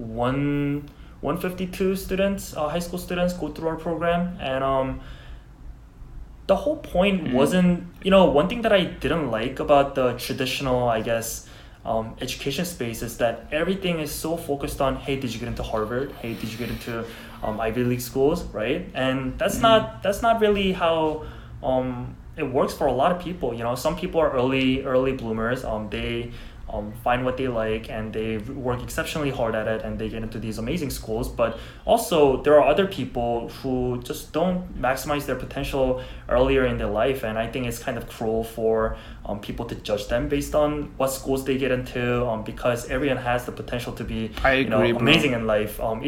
one, 152 students, uh, high school students, go through our program. And um, the whole point mm-hmm. wasn't, you know, one thing that I didn't like about the traditional, I guess, um, education space is that everything is so focused on hey did you get into harvard hey did you get into um, ivy league schools right and that's mm-hmm. not that's not really how um, it works for a lot of people you know some people are early early bloomers um, they um, find what they like and they work exceptionally hard at it and they get into these amazing schools. But also there are other people who just don't maximize their potential earlier in their life and i think it's kind of cruel for um, people to judge them based on what schools they get into um, because everyone has the potential to be I you know, amazing in life um,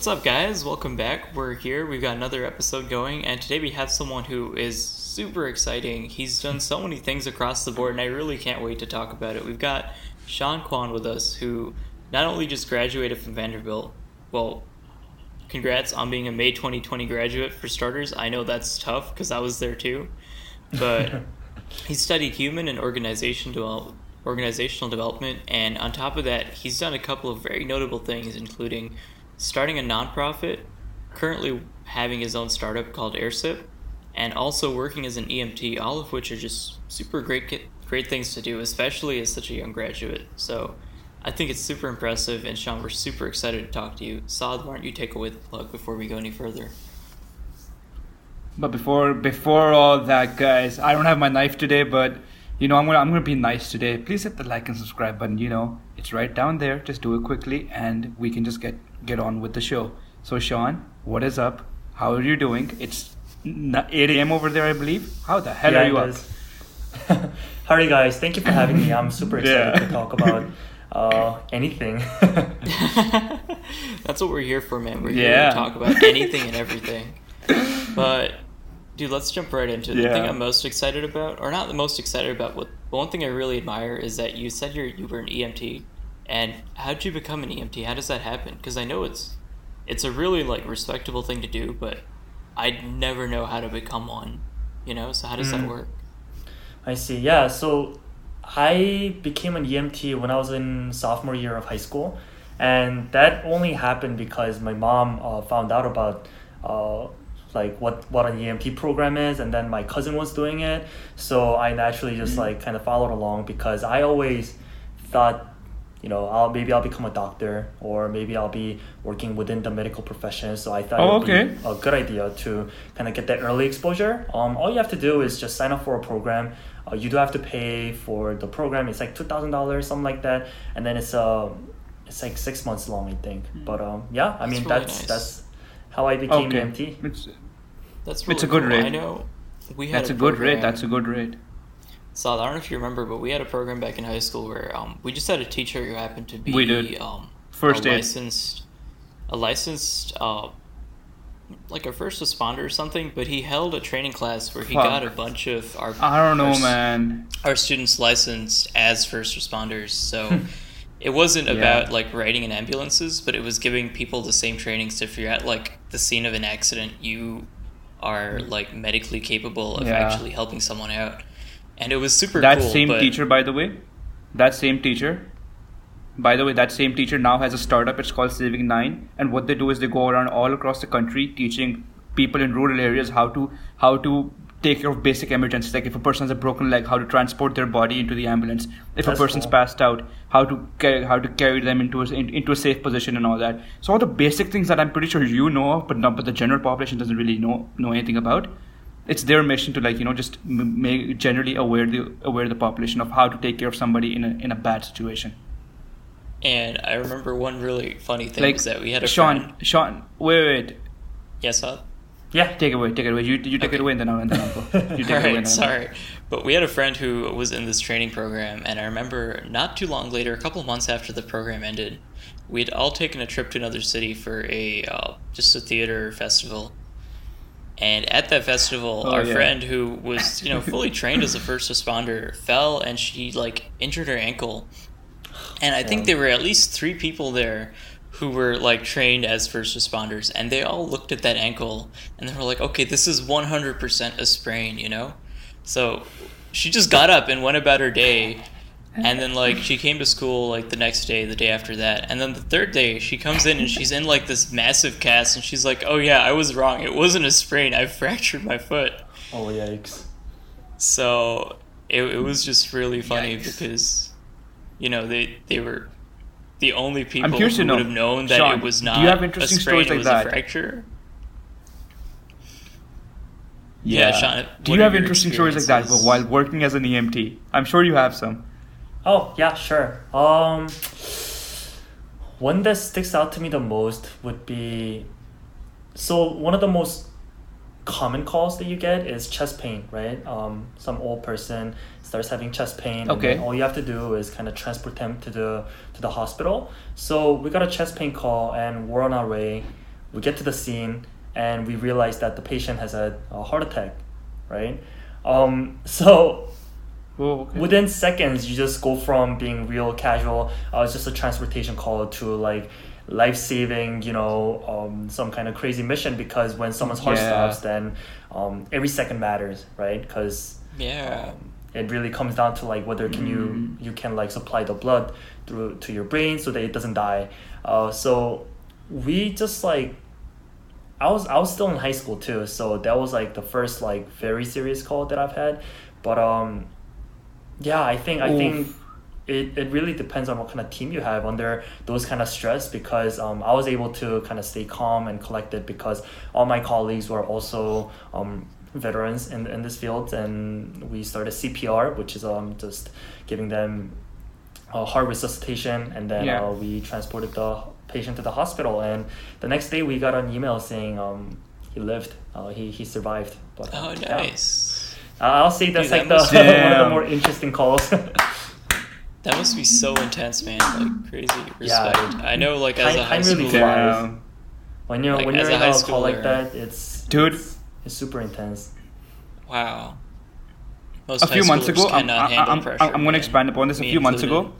What's up, guys? Welcome back. We're here. We've got another episode going, and today we have someone who is super exciting. He's done so many things across the board, and I really can't wait to talk about it. We've got Sean Kwon with us, who not only just graduated from Vanderbilt, well, congrats on being a May 2020 graduate for starters. I know that's tough because I was there too, but he studied human and organization develop, organizational development, and on top of that, he's done a couple of very notable things, including starting a nonprofit, currently having his own startup called AirSip, and also working as an EMT, all of which are just super great great things to do, especially as such a young graduate. So I think it's super impressive, and Sean, we're super excited to talk to you. Saad, why don't you take away the plug before we go any further? But before before all that, guys, I don't have my knife today, but you know I'm gonna I'm gonna be nice today. Please hit the like and subscribe button. You know it's right down there. Just do it quickly, and we can just get get on with the show. So, Sean, what is up? How are you doing? It's 8 a.m. over there, I believe. How the hell yeah, are you up? How are you guys? Thank you for having me. I'm super excited yeah. to talk about uh, anything. That's what we're here for, man. We're here to talk about anything and everything. But, dude, let's jump right into it. Yeah. The thing I'm most excited about, or not the most excited about, what one thing I really admire is that you said you're, you were an EMT and how did you become an EMT? How does that happen? Because I know it's it's a really like respectable thing to do, but I'd never know how to become one. You know, so how does mm. that work? I see. Yeah, so I became an EMT when I was in sophomore year of high school, and that only happened because my mom uh, found out about uh, like what what an EMT program is, and then my cousin was doing it, so I naturally just mm like kind of followed along because I always thought you know, I'll maybe I'll become a doctor or maybe I'll be working within the medical profession. So I thought oh, it would okay. be a good idea to kind of get that early exposure. Um, all you have to do is just sign up for a program. Uh, you do have to pay for the program. It's like two thousand dollars, something like that, and then it's uh, it's like six months long, I think. Mm. But um, yeah, I mean that's nice. that's how I became okay. EMT. It's, that's really it's a good cool. rate. I know we had that's a, a good program. rate. That's a good rate. So I don't know if you remember, but we had a program back in high school where um, we just had a teacher who happened to be we did. Um, first a aid. licensed, a licensed, uh, like a first responder or something. But he held a training class where he Fuck. got a bunch of our I don't know, our, man. our students licensed as first responders. So it wasn't Yeah. about like riding in ambulances, but it was giving people the same trainings If you're at like the scene of an accident. You are like medically capable of Yeah. actually helping someone out and it was super that cool. same but teacher, by the way, that same teacher, by the way, that same teacher now has a startup. It's called Saving Nine, and what they do is they go around all across the country teaching people in rural areas how to how to take care of basic emergencies. Like if a person has a broken leg, how to transport their body into the ambulance. If That's a person's cool. passed out, how to carry, how to carry them into a, in, into a safe position and all that. So all the basic things that I'm pretty sure you know of, but not but the general population doesn't really know know anything about it's their mission to like you know just make generally aware the aware the population of how to take care of somebody in a in a bad situation. And I remember one really funny thing Like was that we had a Sean, friend. Sean, wait, wait, Yes, huh? Yeah. Take it away. Take it away. You you take it away and then I'll and then I'll go. You take All it away. right, I'll sorry. But we had a friend who was in this training program, and I remember not too long later, a couple of months after the program ended, we'd all taken a trip to another city for a uh, just a theater festival. And at that festival, Oh, our yeah. friend who was you know fully trained as a first responder fell, and she like injured her ankle. And I think Yeah. there were at least three people there who were like trained as first responders, and they all looked at that ankle and they were like, "Okay, this is one hundred percent a sprain," you know. So she just got up and went about her day, and then like she came to school like the next day, the day after that, and then the third day she comes in and she's in like this massive cast, and she's like, "Oh yeah, I was wrong. It wasn't a sprain. I fractured my foot." Oh yikes. So it, it was just really funny Yikes. because, you know, they they were the only people who to know, would have known that Sean, it was do not you have a sprain, stories it like was that? a fracture. Yeah, Sean, Do you have interesting stories like that? But while working as an EMT, I'm sure you have some. Oh yeah, sure. Um, one that sticks out to me the most would be, so one of the most common calls that you get is chest pain, right? Um, some old person starts having chest pain. and Okay. all you have to do is kind of transport them to the to the hospital. So we got a chest pain call, and we're on our way. We get to the scene, and we realize that the patient has had a heart attack, right? Um, so Okay. within seconds you just go from being real casual uh, it's just a transportation call to like life-saving you know um, some kind of crazy mission because when someone's heart Yeah. stops then um, every second matters right because Yeah. um, it really comes down to like whether can you you can like supply the blood through to your brain so that it doesn't die uh, so we just like I was I was still in high school too, so that was like the first like very serious call that I've had. But um, yeah, I think I think it, it really depends on what kind of team you have under those kind of stress because um, I was able to kind of stay calm and collected because all my colleagues were also um, veterans in, in this field and we started CPR, which is um just giving them uh, heart resuscitation and then Yeah. uh, we transported the patient to the hospital and the next day we got an email saying um, he lived uh, he, he survived but Oh, yeah. nice. Uh, I'll say that's Dude, like that the one of the Damn. more interesting calls That must be so intense, man. Like crazy Yeah, respect. dude. I know, like as a Time- high time really schooler. flies. Damn. when you're Like, when as you're a in high a call like schooler. that it's Dude. it's, it's super intense Wow. Most a few months schoolers ago, I'm, cannot I'm, handle I'm, pressure, I'm going to expand upon this. A Me few months ago.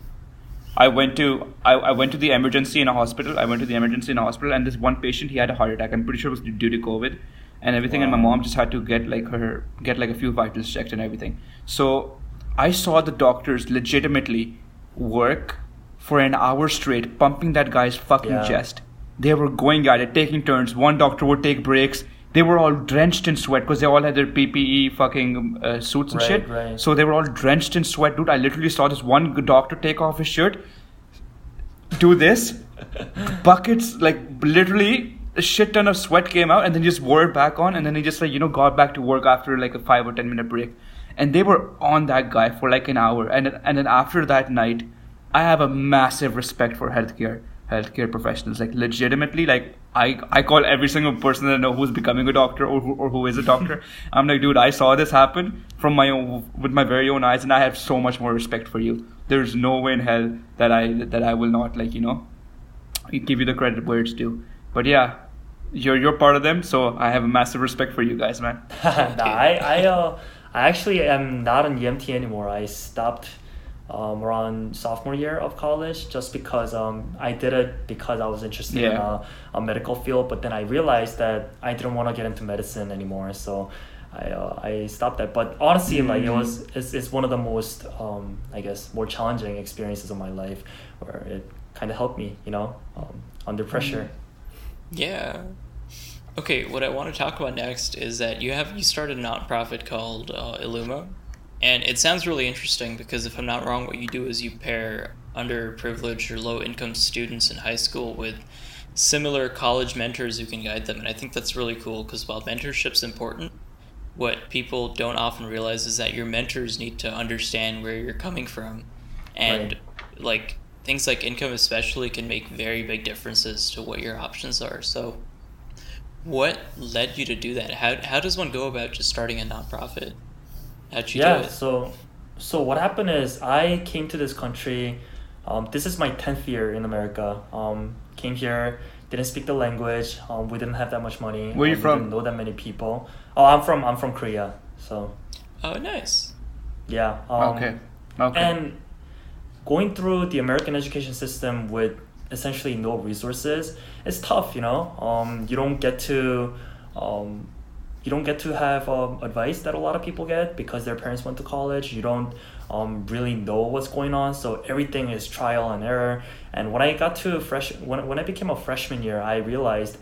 I went to I, I went to the emergency in a hospital. I went to the emergency in a hospital, and this one patient he had a heart attack. I'm pretty sure it was due to COVID, and everything. And my mom just had to get like her get like a few vitals checked and everything. So I saw the doctors legitimately work for an hour straight, pumping that guy's fucking Yeah. chest. They were going at it, taking turns. One doctor would take breaks. They were all drenched in sweat because they all had their PPE fucking uh, suits and Right, shit. right. So they were all drenched in sweat, dude. I literally saw this one doctor take off his shirt, do this, buckets like literally a shit ton of sweat came out, and then just wore it back on, and then he just like you know got back to work after like a five or ten minute break, and they were on that guy for like an hour, and then- and then after that night, I have a massive respect for healthcare healthcare professionals. Like legitimately, like I I call every single person that I know who's becoming a doctor or who, or who is a doctor. I'm like, dude, I saw this happen from my own with my very own eyes, and I have so much more respect for you. There's no way in hell that I that I will not like you know give you the credit where it's due. But yeah, you're you're part of them, so I have a massive respect for you guys, man. nah, I I uh I actually am not an EMT anymore. I stopped um, around sophomore year of college just because um, I did it because I was interested in Yeah. a, a medical field. But then I realized that I didn't want to get into medicine anymore, so I uh, I stopped that. But honestly, like it was it's, it's one of the most um, I guess more challenging experiences of my life where it kind of helped me, you know, um, under pressure. Yeah. Okay, what I want to talk about next is that you have you started a nonprofit called uh, Illuma, and it sounds really interesting because if I'm not wrong, what you do is you pair underprivileged or low income students in high school with similar college mentors who can guide them, and I think that's really cool because while mentorship's important, what people don't often realize is that your mentors need to understand where you're coming from, and like things like income especially can make very big differences to what your options are. So what led you to do that? How how does one go about just starting a nonprofit? How'd you yeah. do it? So, so what happened is I came to this country. Um, this is my tenth year in America. Um, came here, didn't speak the language. Um, we didn't have that much money. Where you um, we from? Didn't know that many people. Oh, I'm from I'm from Korea. So Oh, nice. yeah. Um, okay. Okay. And going through the American education system with essentially no resources, it's tough. You know, um, you don't get to, um, you don't get to have um, advice that a lot of people get because their parents went to college. You don't um, really know what's going on, so everything is trial and error. And when I got to fresh, when when I became a freshman year, I realized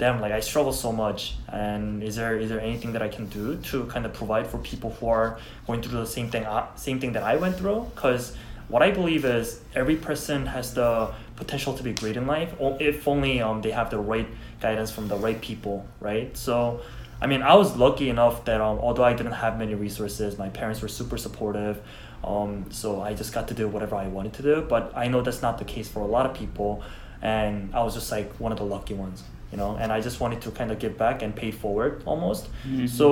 damn like i struggle so much and is there is there anything that i can do to kind of provide for people who are going through the same thing uh, same thing that i went through because what i believe is every person has the potential to be great in life if only um, they have the right guidance from the right people right? So i mean i was lucky enough that um, although i didn't have many resources my parents were super supportive um, so i just got to do whatever i wanted to do but i know that's not the case for a lot of people and i was just like one of the lucky ones you know? And i just wanted to kind of give back and pay forward almost. So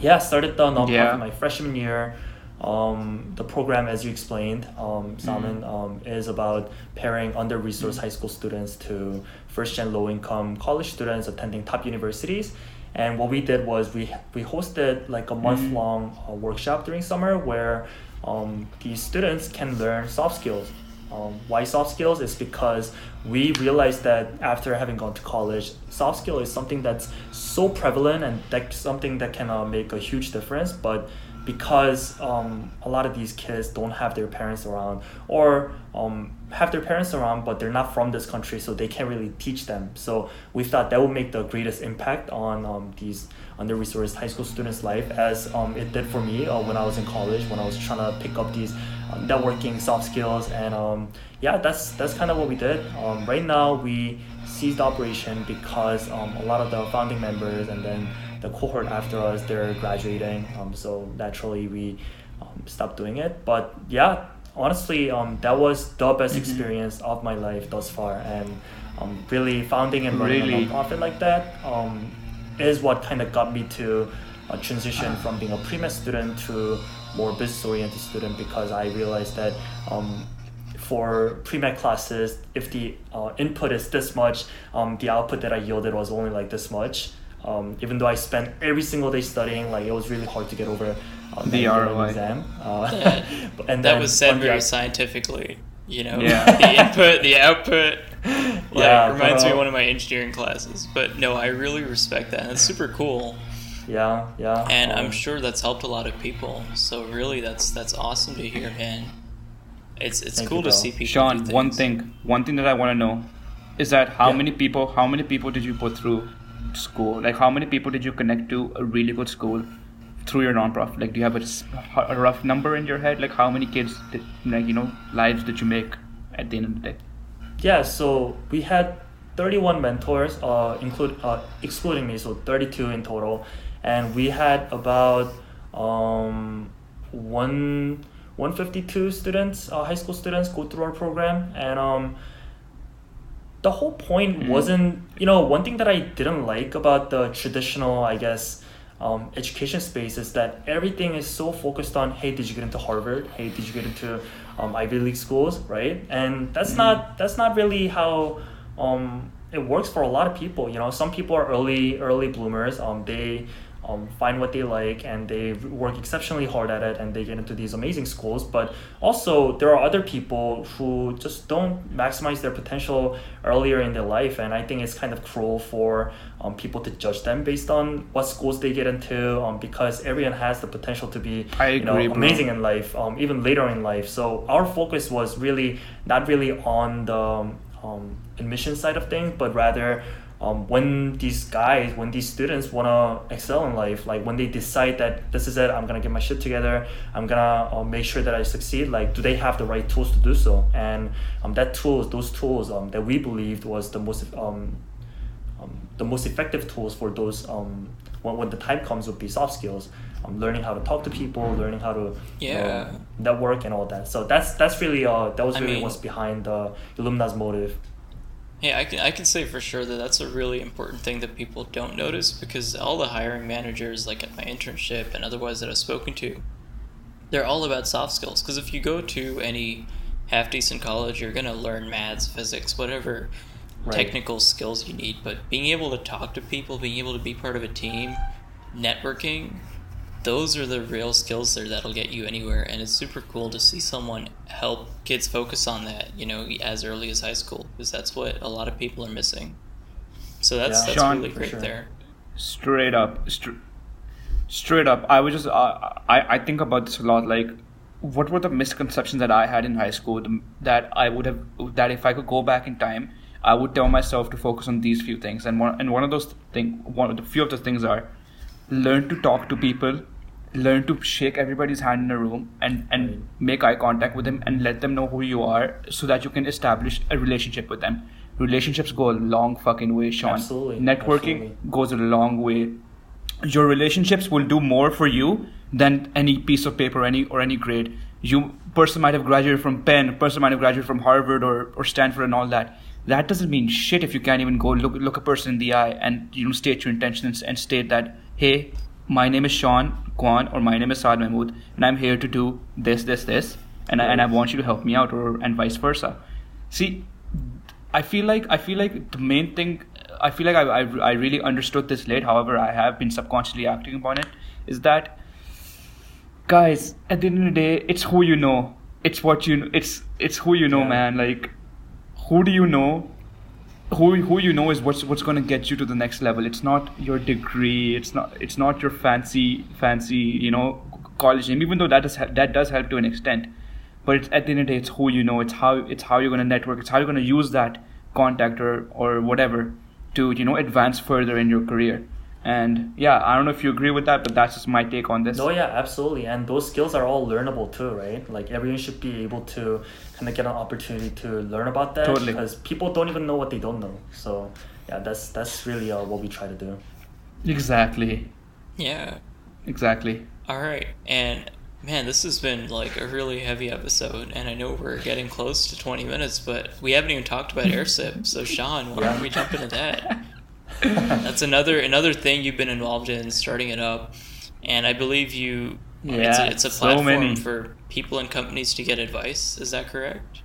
yeah I started the nonprofit Yeah. my freshman year um, the program as you explained um, Salman, um, is about pairing under-resourced high school students to first-gen low-income college students attending top universities. And what we did was we we hosted like a month-long uh, workshop during summer where um, these students can learn soft skills. Um, why soft skills? Is because we realized that after having gone to college, soft skill is something that's so prevalent and that's something that can uh, make a huge difference. But because um, a lot of these kids don't have their parents around or um, have their parents around but they're not from this country so they can't really teach them. So we thought that would make the greatest impact on um, these under-resourced high school students life as um, it did for me uh, when i was in college when i was trying to pick up these uh, networking soft skills and um, yeah that's that's kind of what we did. Um, right now we ceased operation because um, a lot of the founding members and then the cohort after us they're graduating um, so naturally we um, stopped doing it but yeah honestly um, that was the best experience of my life thus far and um, really founding and running Really? a nonprofit like that um, is what kind of got me to uh, transition from being a pre-med student to more business oriented student because I realized that um, for pre-med classes, if the uh, input is this much, um, the output that I yielded was only like this much. Um, even though I spent every single day studying, like it was really hard to get over uh, The that ROI. exam. Uh, Yeah. but- and That was said on the very out- scientifically. You know, Yeah. the input, the output. Like, Yeah, reminds me of uh, one of my engineering classes. But no, I really respect that. That's super cool, Yeah, yeah. and I'm um, sure that's helped a lot of people. So really, that's that's awesome to hear, man. It's it's cool you, to see people. Sean, do one thing, one thing that I want to know is that how Yeah. many people, how many people did you put through school? Like, how many people did you connect to a really good school through your nonprofit? Like, do you have a rough number in your head? Like, how many kids, did, like, you know, lives did you make at the end of the day? Yeah, so we had 31 mentors, uh, include uh, excluding me, so 32 in total, and we had about um, one 152 students, uh, high school students, go through our program, and um, the whole point wasn't, you know, one thing that I didn't like about the traditional, I guess, um, education space is that everything is so focused on, hey, did you get into Harvard? Hey, did you get into um, Ivy League schools, right? And that's not that's not really how um, it works for a lot of people. You know, some people are early early bloomers. Um, they um, find what they like and they work exceptionally hard at it and they get into these amazing schools but also there are other people who just don't maximize their potential earlier in their life and i think it's kind of cruel for um, people to judge them based on what schools they get into um, because everyone has the potential to be I you know, agree, bro. amazing in life um, even later in life so our focus was really not really on the um, admission side of things but rather um, when these guys, when these students want to excel in life, like when they decide that this is it, I'm gonna get my shit together, I'm gonna uh, make sure that I succeed. Like, do they have the right tools to do so? And um, that tools, those tools um, that we believed was the most um, um, the most effective tools for those um, when, when the time comes would be soft skills. Um, learning how to talk to people, learning how to Yeah. network and all that. So that's that's really uh that was I really mean- what's behind the Illumna's motive. Hey, I can I can say for sure that that's a really important thing that people don't notice because all the hiring managers, like at my internship and otherwise that I've spoken to, they're all about soft skills. Because if you go to any half decent college, you're gonna learn maths, physics, whatever Right. technical skills you need. But being able to talk to people, being able to be part of a team, networking, those are the real skills there that'll get you anywhere. And it's super cool to see someone help kids focus on that, you know, as early as high school, because that's what a lot of people are missing. So that's Yeah. that's Sean, really great sure. there. straight up str- straight up i was just uh, i i think about this a lot like what were the misconceptions that i had in high school that i would have that if i could go back in time i would tell myself to focus on these few things and one and one of those thing one of the few of those things are learn to talk to people learn to shake everybody's hand in a room and and make eye contact with them and let them know who you are so that you can establish a relationship with them. Relationships go a long fucking way sean. Absolutely, networking absolutely. goes a long way. Your relationships will do more for you than any piece of paper any or any grade. You person might have graduated from penn person might have graduated from harvard or, or stanford and all that. That doesn't mean shit if you can't even go look look a person in the eye and you know state your intentions and state that hey my name is sean kwon or my name is saad mahmood and i'm here to do this this this and I, and I want you to help me out or and vice versa see I feel like I feel like the main thing I feel like I, I, I really understood this late. However, I have been subconsciously acting upon it. Is that guys at the end of the day, it's who you know. It's what you. It's it's who you know, Yeah. man. Like who do you know? Who who you know is what's what's gonna get you to the next level. It's not your degree. It's not it's not your fancy fancy you know college name. Even though that does that does help to an extent but it's at the end of the day it's who you know it's how it's how you're going to network it's how you're going to use that contact or, or whatever to you know advance further in your career and yeah i don't know if you agree with that but that's just my take on this No, yeah, absolutely. And those skills are all learnable too, right? Like everyone should be able to kind of get an opportunity to learn about that Totally. because people don't even know what they don't know. So yeah, that's that's really uh, what we try to do. exactly Yeah. exactly All right. And man, this has been like a really heavy episode, and I know we're getting close to 20 minutes, but we haven't even talked about airsip. So, Sean, why don't we jump into that? That's another another thing you've been involved in, starting it up, and I believe you. it's Yeah, a, it's a so platform many. for people and companies to get advice. Is that correct?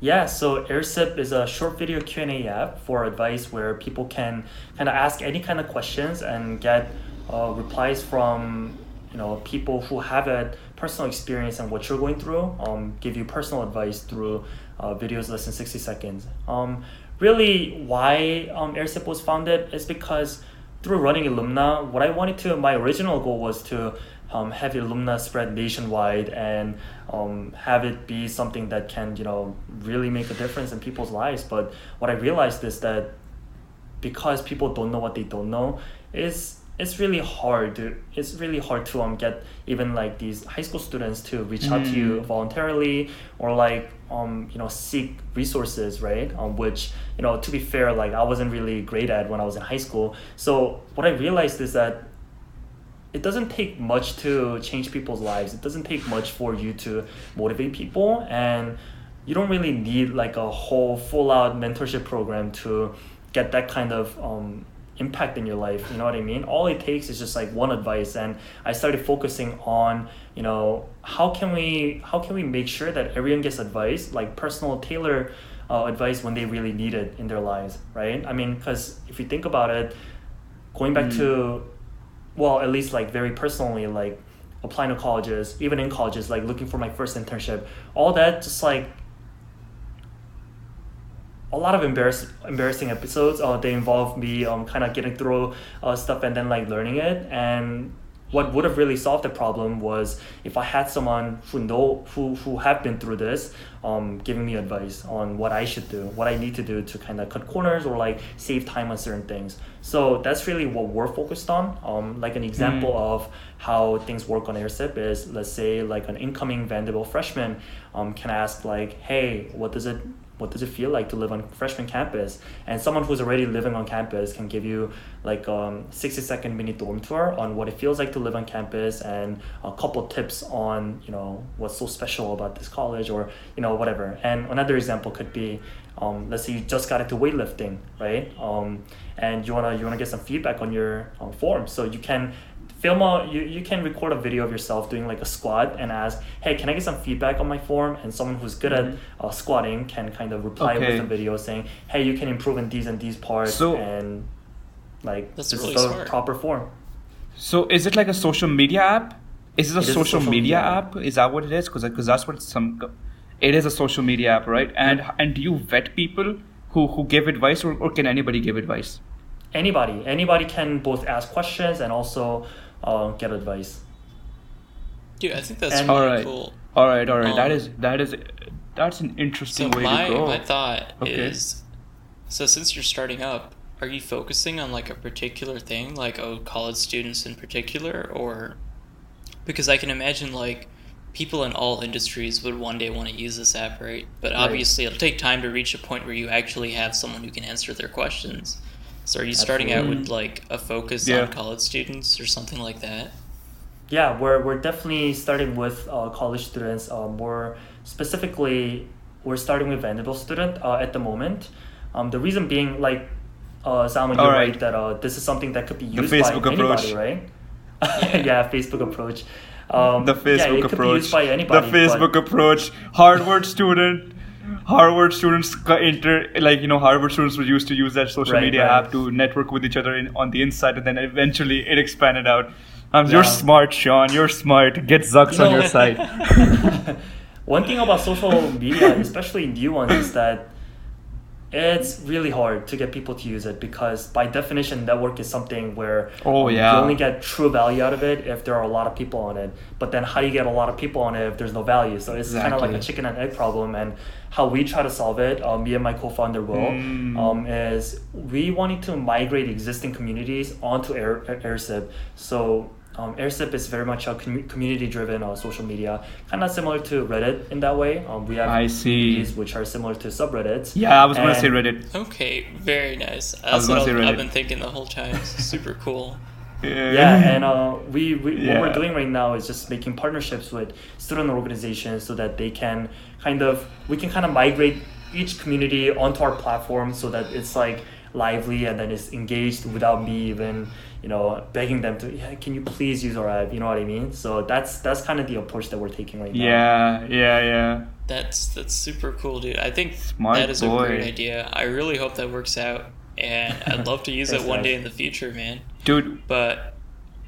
Yeah, so AirSip is a short video Q&A app for advice where people can kind of ask any kind of questions and get uh, replies from you know people who have a personal experience and what you're going through. Um, give you personal advice through uh, videos less than 60 seconds. Um, really, why um, AirSip was founded is because through running Illumina, what I wanted to, my original goal was to um, have Illumina spread nationwide and um, have it be something that can, you know, really make a difference in people's lives. But what I realized is that because people don't know what they don't know, is it's really hard to it's really hard to um get even like these high school students to reach out to you voluntarily or like um you know seek resources right? Um which you know to be fair like I wasn't really great at when I was in high school. So what I realized is that it doesn't take much to change people's lives. It doesn't take much for you to motivate people, and you don't really need like a whole full out mentorship program to get that kind of um, impact in your life. You know what I mean? All it takes is just like one advice, and I started focusing on you know how can we how can we make sure that everyone gets advice like personal tailor uh, advice when they really need it in their lives, right? I mean, because if you think about it, going back to well at least like very personally like applying to colleges even in colleges like looking for my first internship all that just like a lot of embarrass- embarrassing episodes uh, they involve me um, kind of getting through uh, stuff and then like learning it and what would have really solved the problem was if I had someone who know who who have been through this, um, giving me advice on what I should do, what I need to do to kind of cut corners or like save time on certain things. So that's really what we're focused on. Um, like an example of how things work on AirSip is let's say like an incoming Vanderbilt freshman um, can ask like, hey, what does it what does it feel like to live on freshman campus? And someone who's already living on campus can give you like um 60 second mini dorm tour on what it feels like to live on campus and a couple tips on you know what's so special about this college or you know whatever. And another example could be um, let's say you just got into weightlifting right? Um, and you want to you want to get some feedback on your um, form. So you can film a you, you can record a video of yourself doing like a squat and ask hey can i get some feedback on my form and someone who's good at uh, squatting can kind of reply Okay. with a video saying hey you can improve in these and these parts So- and like That's this really is the smart. proper form So is it like a social media app? Is it a, It is a social, social media, media app? Is that what it is? Because that's what some. It is a social media app, right? And and do you vet people who who give advice, or, or can anybody give advice? anybody anybody can both ask questions and also uh, get advice Dude, I think that's And- really All right, cool. all right, all right. that Um, is that is that's an So interesting way my to go. my thought Okay. is, so since you're starting up, are you focusing on like a particular thing, like oh college students in particular, or because I can imagine like people in all industries would one day want to use this app, right? But Right. obviously, it'll take time to reach a point where you actually have someone who can answer their questions. So are you starting out with like a focus Yeah. on college students or something like that? Yeah, we're, we're definitely starting with uh, college students. Uh, more specifically, we're starting with Vanderbilt student uh, at the moment. Um, the reason being, like, uh, Salman, you're All right. right. that uh, this is something that could be The used Facebook by anybody, approach. right? yeah, Facebook approach. Um, the yeah, Facebook it could be approach. used by anybody. the but- Facebook approach. Harvard student. Harvard students co- inter like you know Harvard students were used to use that social Right, media right. app to network with each other in, on the inside, and then eventually it expanded out. Um, You're smart, Sean. You're smart. Get Zucks You on know- your side. One thing about social media, especially new ones, is that it's really hard to get people to use it because by definition network is something where Oh, um, yeah. you only get true value out of it if there are a lot of people on it but then how do you get a lot of people on it if there's no value so it's kind of like a chicken and egg problem and how we try to solve it uh, me and my co-founder will Mm. um, is we wanted to migrate existing communities onto Air, AirSip so um, AirSip is very much a commu- community-driven uh, social media, kind of similar to Reddit in that way. Um, we have I see. communities which are similar to subreddits. yeah, I was gonna say Reddit. Okay, very nice. was That's gonna what say I've, Reddit. I've been thinking the whole time. Super cool. Yeah, yeah, and uh, we, we what we're doing right now is just making partnerships with student organizations so that they can kind of we can kind of migrate each community onto our platform so that it's like lively and then it's engaged without me even you know begging them to yeah can you please use our app you know what I mean so that's that's kind of the approach that we're taking right now. Yeah, yeah, yeah. That's that's super cool, dude. I think Smart that is boy. a great idea. I really hope that works out, and I'd love to use it one day in the future, man. Dude, But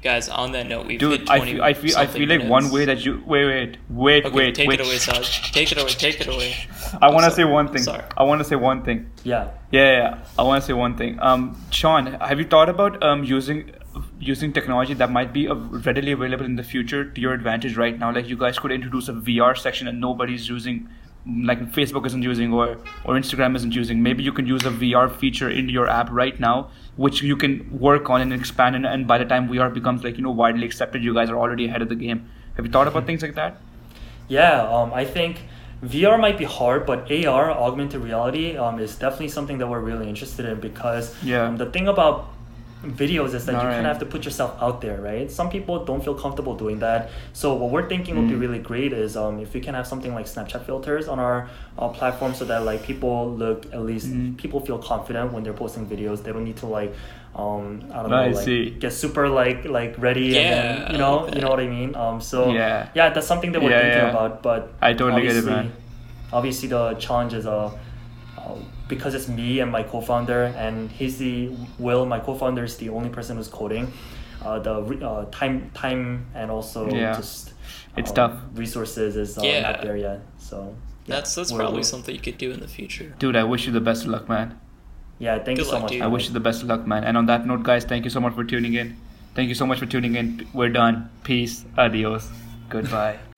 guys, on that note, we've dude, hit I 20 feel, I feel, I feel like one way that you wait, wait, wait, Okay, wait, take wait. it away, Saj. Take it away. Take it away. I want to say one thing. Sorry. I want to say one thing. yeah Yeah, yeah, yeah. I want to say one thing. Um, Sean, have you thought about um using using technology that might be readily available in the future to your advantage right now? Like you guys could introduce a VR section and nobody's using, like Facebook isn't using or or Instagram isn't using. Maybe you can use a VR feature into your app right now, which you can work on and expand. And, and by the time VR becomes like you know widely accepted, you guys are already ahead of the game. Have you thought about things like that? Yeah, um, I think VR might be hard, but AR, augmented reality, um, is definitely something that we're really interested in because Yeah. um, the thing about videos is that you Alright. kind of have to put yourself out there, right? Some people don't feel comfortable doing that. So what we're thinking Mm. would be really great is um, if we can have something like Snapchat filters on our uh, platform so that like people look at least Mm. people feel confident when they're posting videos. They don't need to like um, I don't know I like see. get super like like ready and then, you know you know what I mean. Um, so Yeah. yeah, that's something that we're Yeah, thinking yeah. about. But I totally get it, obviously, man. obviously the challenge is uh, uh, because it's me and my co-founder, and he's the Will, my co-founder is the only person who's coding. Uh, the uh, time, time, and also Yeah. just It's um, tough. Resources is uh, Yeah. not there yet. So yeah, That's that's we're- probably we're- something you could do in the future. Dude, I wish you the best of luck, man. Yeah, thank you so luck, much. dude. I wish you the best of luck, man. And on that note, guys, thank you so much for tuning in. Thank you so much for tuning in. We're done. Peace. Adios. Goodbye.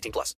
18 plus.